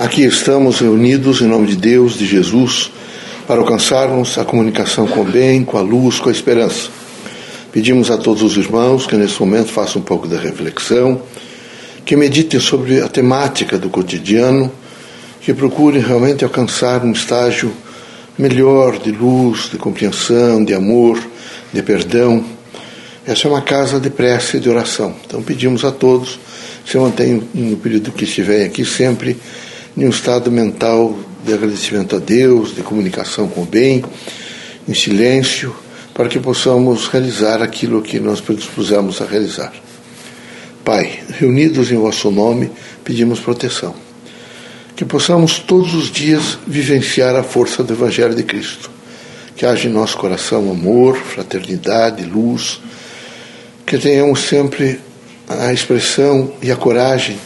Aqui estamos reunidos em nome de Deus, de Jesus, para alcançarmos a comunicação com o bem, com a luz, com a esperança. Pedimos a todos os irmãos que nesse momento façam um pouco de reflexão, que meditem sobre a temática do cotidiano, que procurem realmente alcançar um estágio melhor de luz, de compreensão, de amor, de perdão. Essa é uma casa de prece e de oração. Então pedimos a todos, se mantenham no período que estiverem aqui sempre em um estado mental de agradecimento a Deus, de comunicação com o bem, em silêncio, para que possamos realizar aquilo que nós predispusemos a realizar. Pai, reunidos em vosso nome, pedimos proteção. Que possamos todos os dias vivenciar a força do Evangelho de Cristo. Que haja em nosso coração amor, fraternidade, luz. Que tenhamos sempre a expressão e a coragem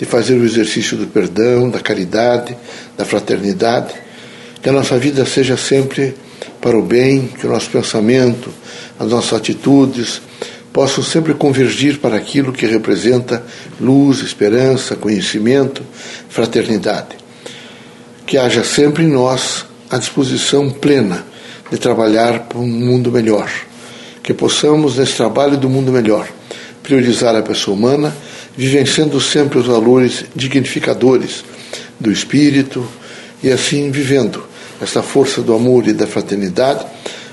de fazer o exercício do perdão, da caridade, da fraternidade, que a nossa vida seja sempre para o bem, que o nosso pensamento, as nossas atitudes possam sempre convergir para aquilo que representa luz, esperança, conhecimento, fraternidade. Que haja sempre em nós a disposição plena de trabalhar para um mundo melhor. Que possamos, nesse trabalho do mundo melhor, priorizar a pessoa humana vivenciando sempre os valores dignificadores do espírito e assim vivendo essa força do amor e da fraternidade,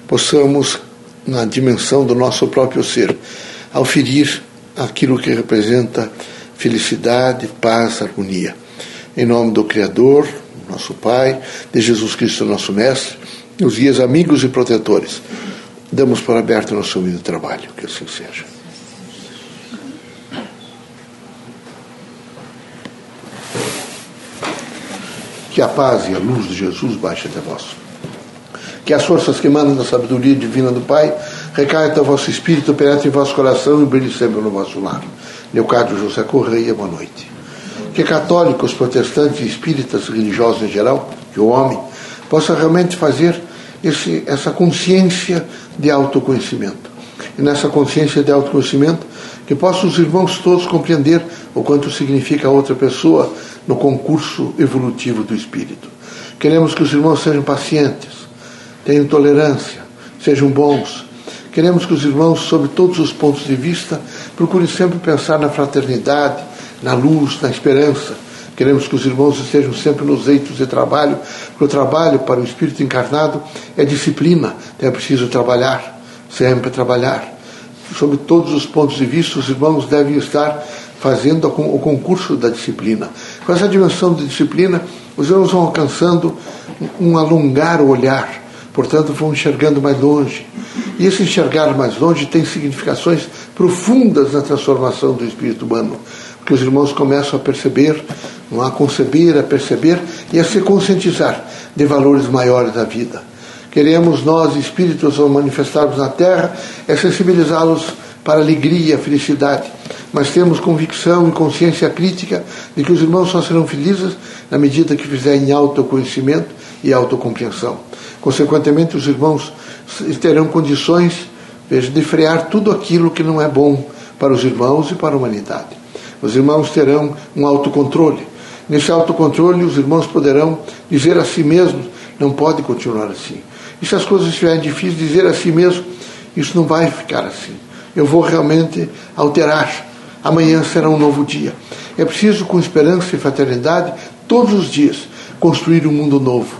possamos, na dimensão do nosso próprio ser, auferir aquilo que representa felicidade, paz, harmonia. Em nome do Criador, nosso Pai, de Jesus Cristo, nosso Mestre, os guias amigos e protetores, damos por aberto nosso humilde trabalho. Que assim seja. Que a paz e a luz de Jesus baixe até vós. Que as forças que mandam da sabedoria divina do Pai recaiam até vosso espírito, penetrem em vosso coração e brilhem sempre no vosso lar. Leocádio José Correia, boa noite. Que católicos, protestantes, espíritas, religiosos em geral, que o homem possa realmente fazer esse, essa consciência de autoconhecimento. E nessa consciência de autoconhecimento, que possam os irmãos todos compreender o quanto significa a outra pessoa no concurso evolutivo do espírito. Queremos que os irmãos sejam pacientes, tenham tolerância, sejam bons. Queremos que os irmãos, sob todos os pontos de vista, procurem sempre pensar na fraternidade, na luz, na esperança. Queremos que os irmãos estejam sempre nos eitos de trabalho, porque o trabalho para o espírito encarnado é disciplina, então é preciso trabalhar, sempre trabalhar. Sob todos os pontos de vista, os irmãos devem estar fazendo o concurso da disciplina. Com essa dimensão de disciplina, os irmãos vão alcançando um alongar o olhar, portanto, vão enxergando mais longe. E esse enxergar mais longe tem significações profundas na transformação do espírito humano, porque os irmãos começam a perceber, a conceber, a perceber e a se conscientizar de valores maiores da vida. Queremos nós, espíritos, ao manifestarmos na Terra, é sensibilizá-los para alegria felicidade mas temos convicção e consciência crítica de que os irmãos só serão felizes na medida que fizerem autoconhecimento e autocompreensão. Consequentemente, os irmãos terão condições veja, de frear tudo aquilo que não é bom para os irmãos e para a humanidade. Os irmãos terão um autocontrole. Nesse autocontrole, os irmãos poderão dizer a si mesmos: não pode continuar assim. E se as coisas estiverem difíceis, dizer a si mesmo: isso não vai ficar assim. Eu vou realmente alterar Amanhã será um novo dia. É preciso, com esperança e fraternidade, todos os dias, construir um mundo novo.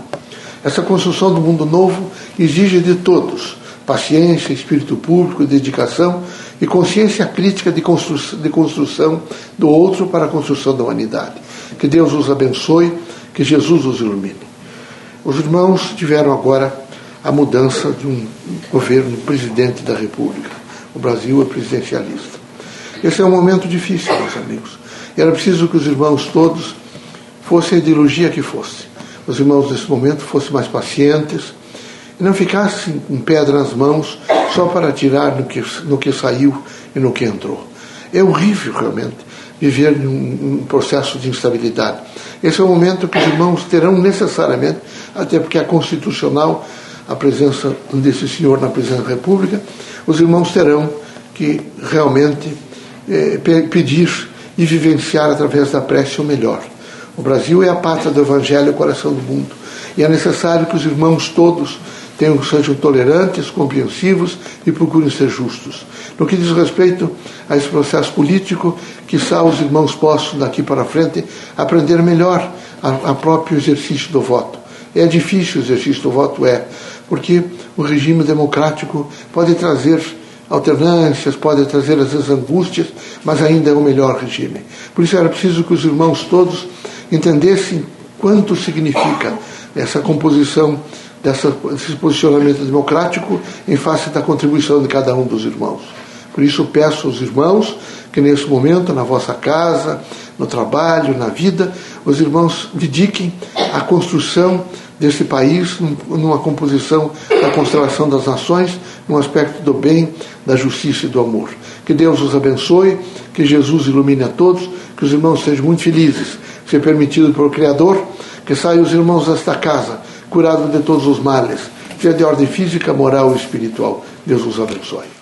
Essa construção do mundo novo exige de todos paciência, espírito público, dedicação e consciência crítica de construção, de construção do outro para a construção da humanidade. Que Deus os abençoe, que Jesus os ilumine. Os irmãos tiveram agora a mudança de um governo presidente da República. O Brasil é presidencialista. Esse é um momento difícil, meus amigos. Era preciso que os irmãos todos, fossem a ideologia que fosse, os irmãos nesse momento fossem mais pacientes e não ficassem com pedra nas mãos só para atirar no que, no que saiu e no que entrou. É horrível, realmente, viver num, processo de instabilidade. Esse é o momento que os irmãos terão necessariamente, até porque é constitucional a presença desse senhor na presidência da República, os irmãos terão que realmente é, pedir e vivenciar através da prece o melhor. O Brasil é a pátria do Evangelho o coração do mundo. E é necessário que os irmãos todos tenham, sejam tolerantes, compreensivos e procurem ser justos. No que diz respeito a esse processo político, que só os irmãos possam, daqui para frente, aprender melhor a, a próprio exercício do voto. É difícil o exercício do voto, é, porque o regime democrático pode trazer alternâncias, pode trazer às vezes angústias, mas ainda é o melhor regime. Por isso era preciso que os irmãos todos entendessem quanto significa essa composição dessa, desse posicionamento democrático em face da contribuição de cada um dos irmãos. Por isso peço aos irmãos que nesse momento, na vossa casa, no trabalho, na vida, os irmãos dediquem à construção desse país, numa composição da constelação das nações, num aspecto do bem, da justiça e do amor. Que Deus os abençoe, que Jesus ilumine a todos, que os irmãos sejam muito felizes, ser permitido pelo Criador, que saiam os irmãos desta casa curados de todos os males, seja de ordem física, moral e espiritual. Deus os abençoe.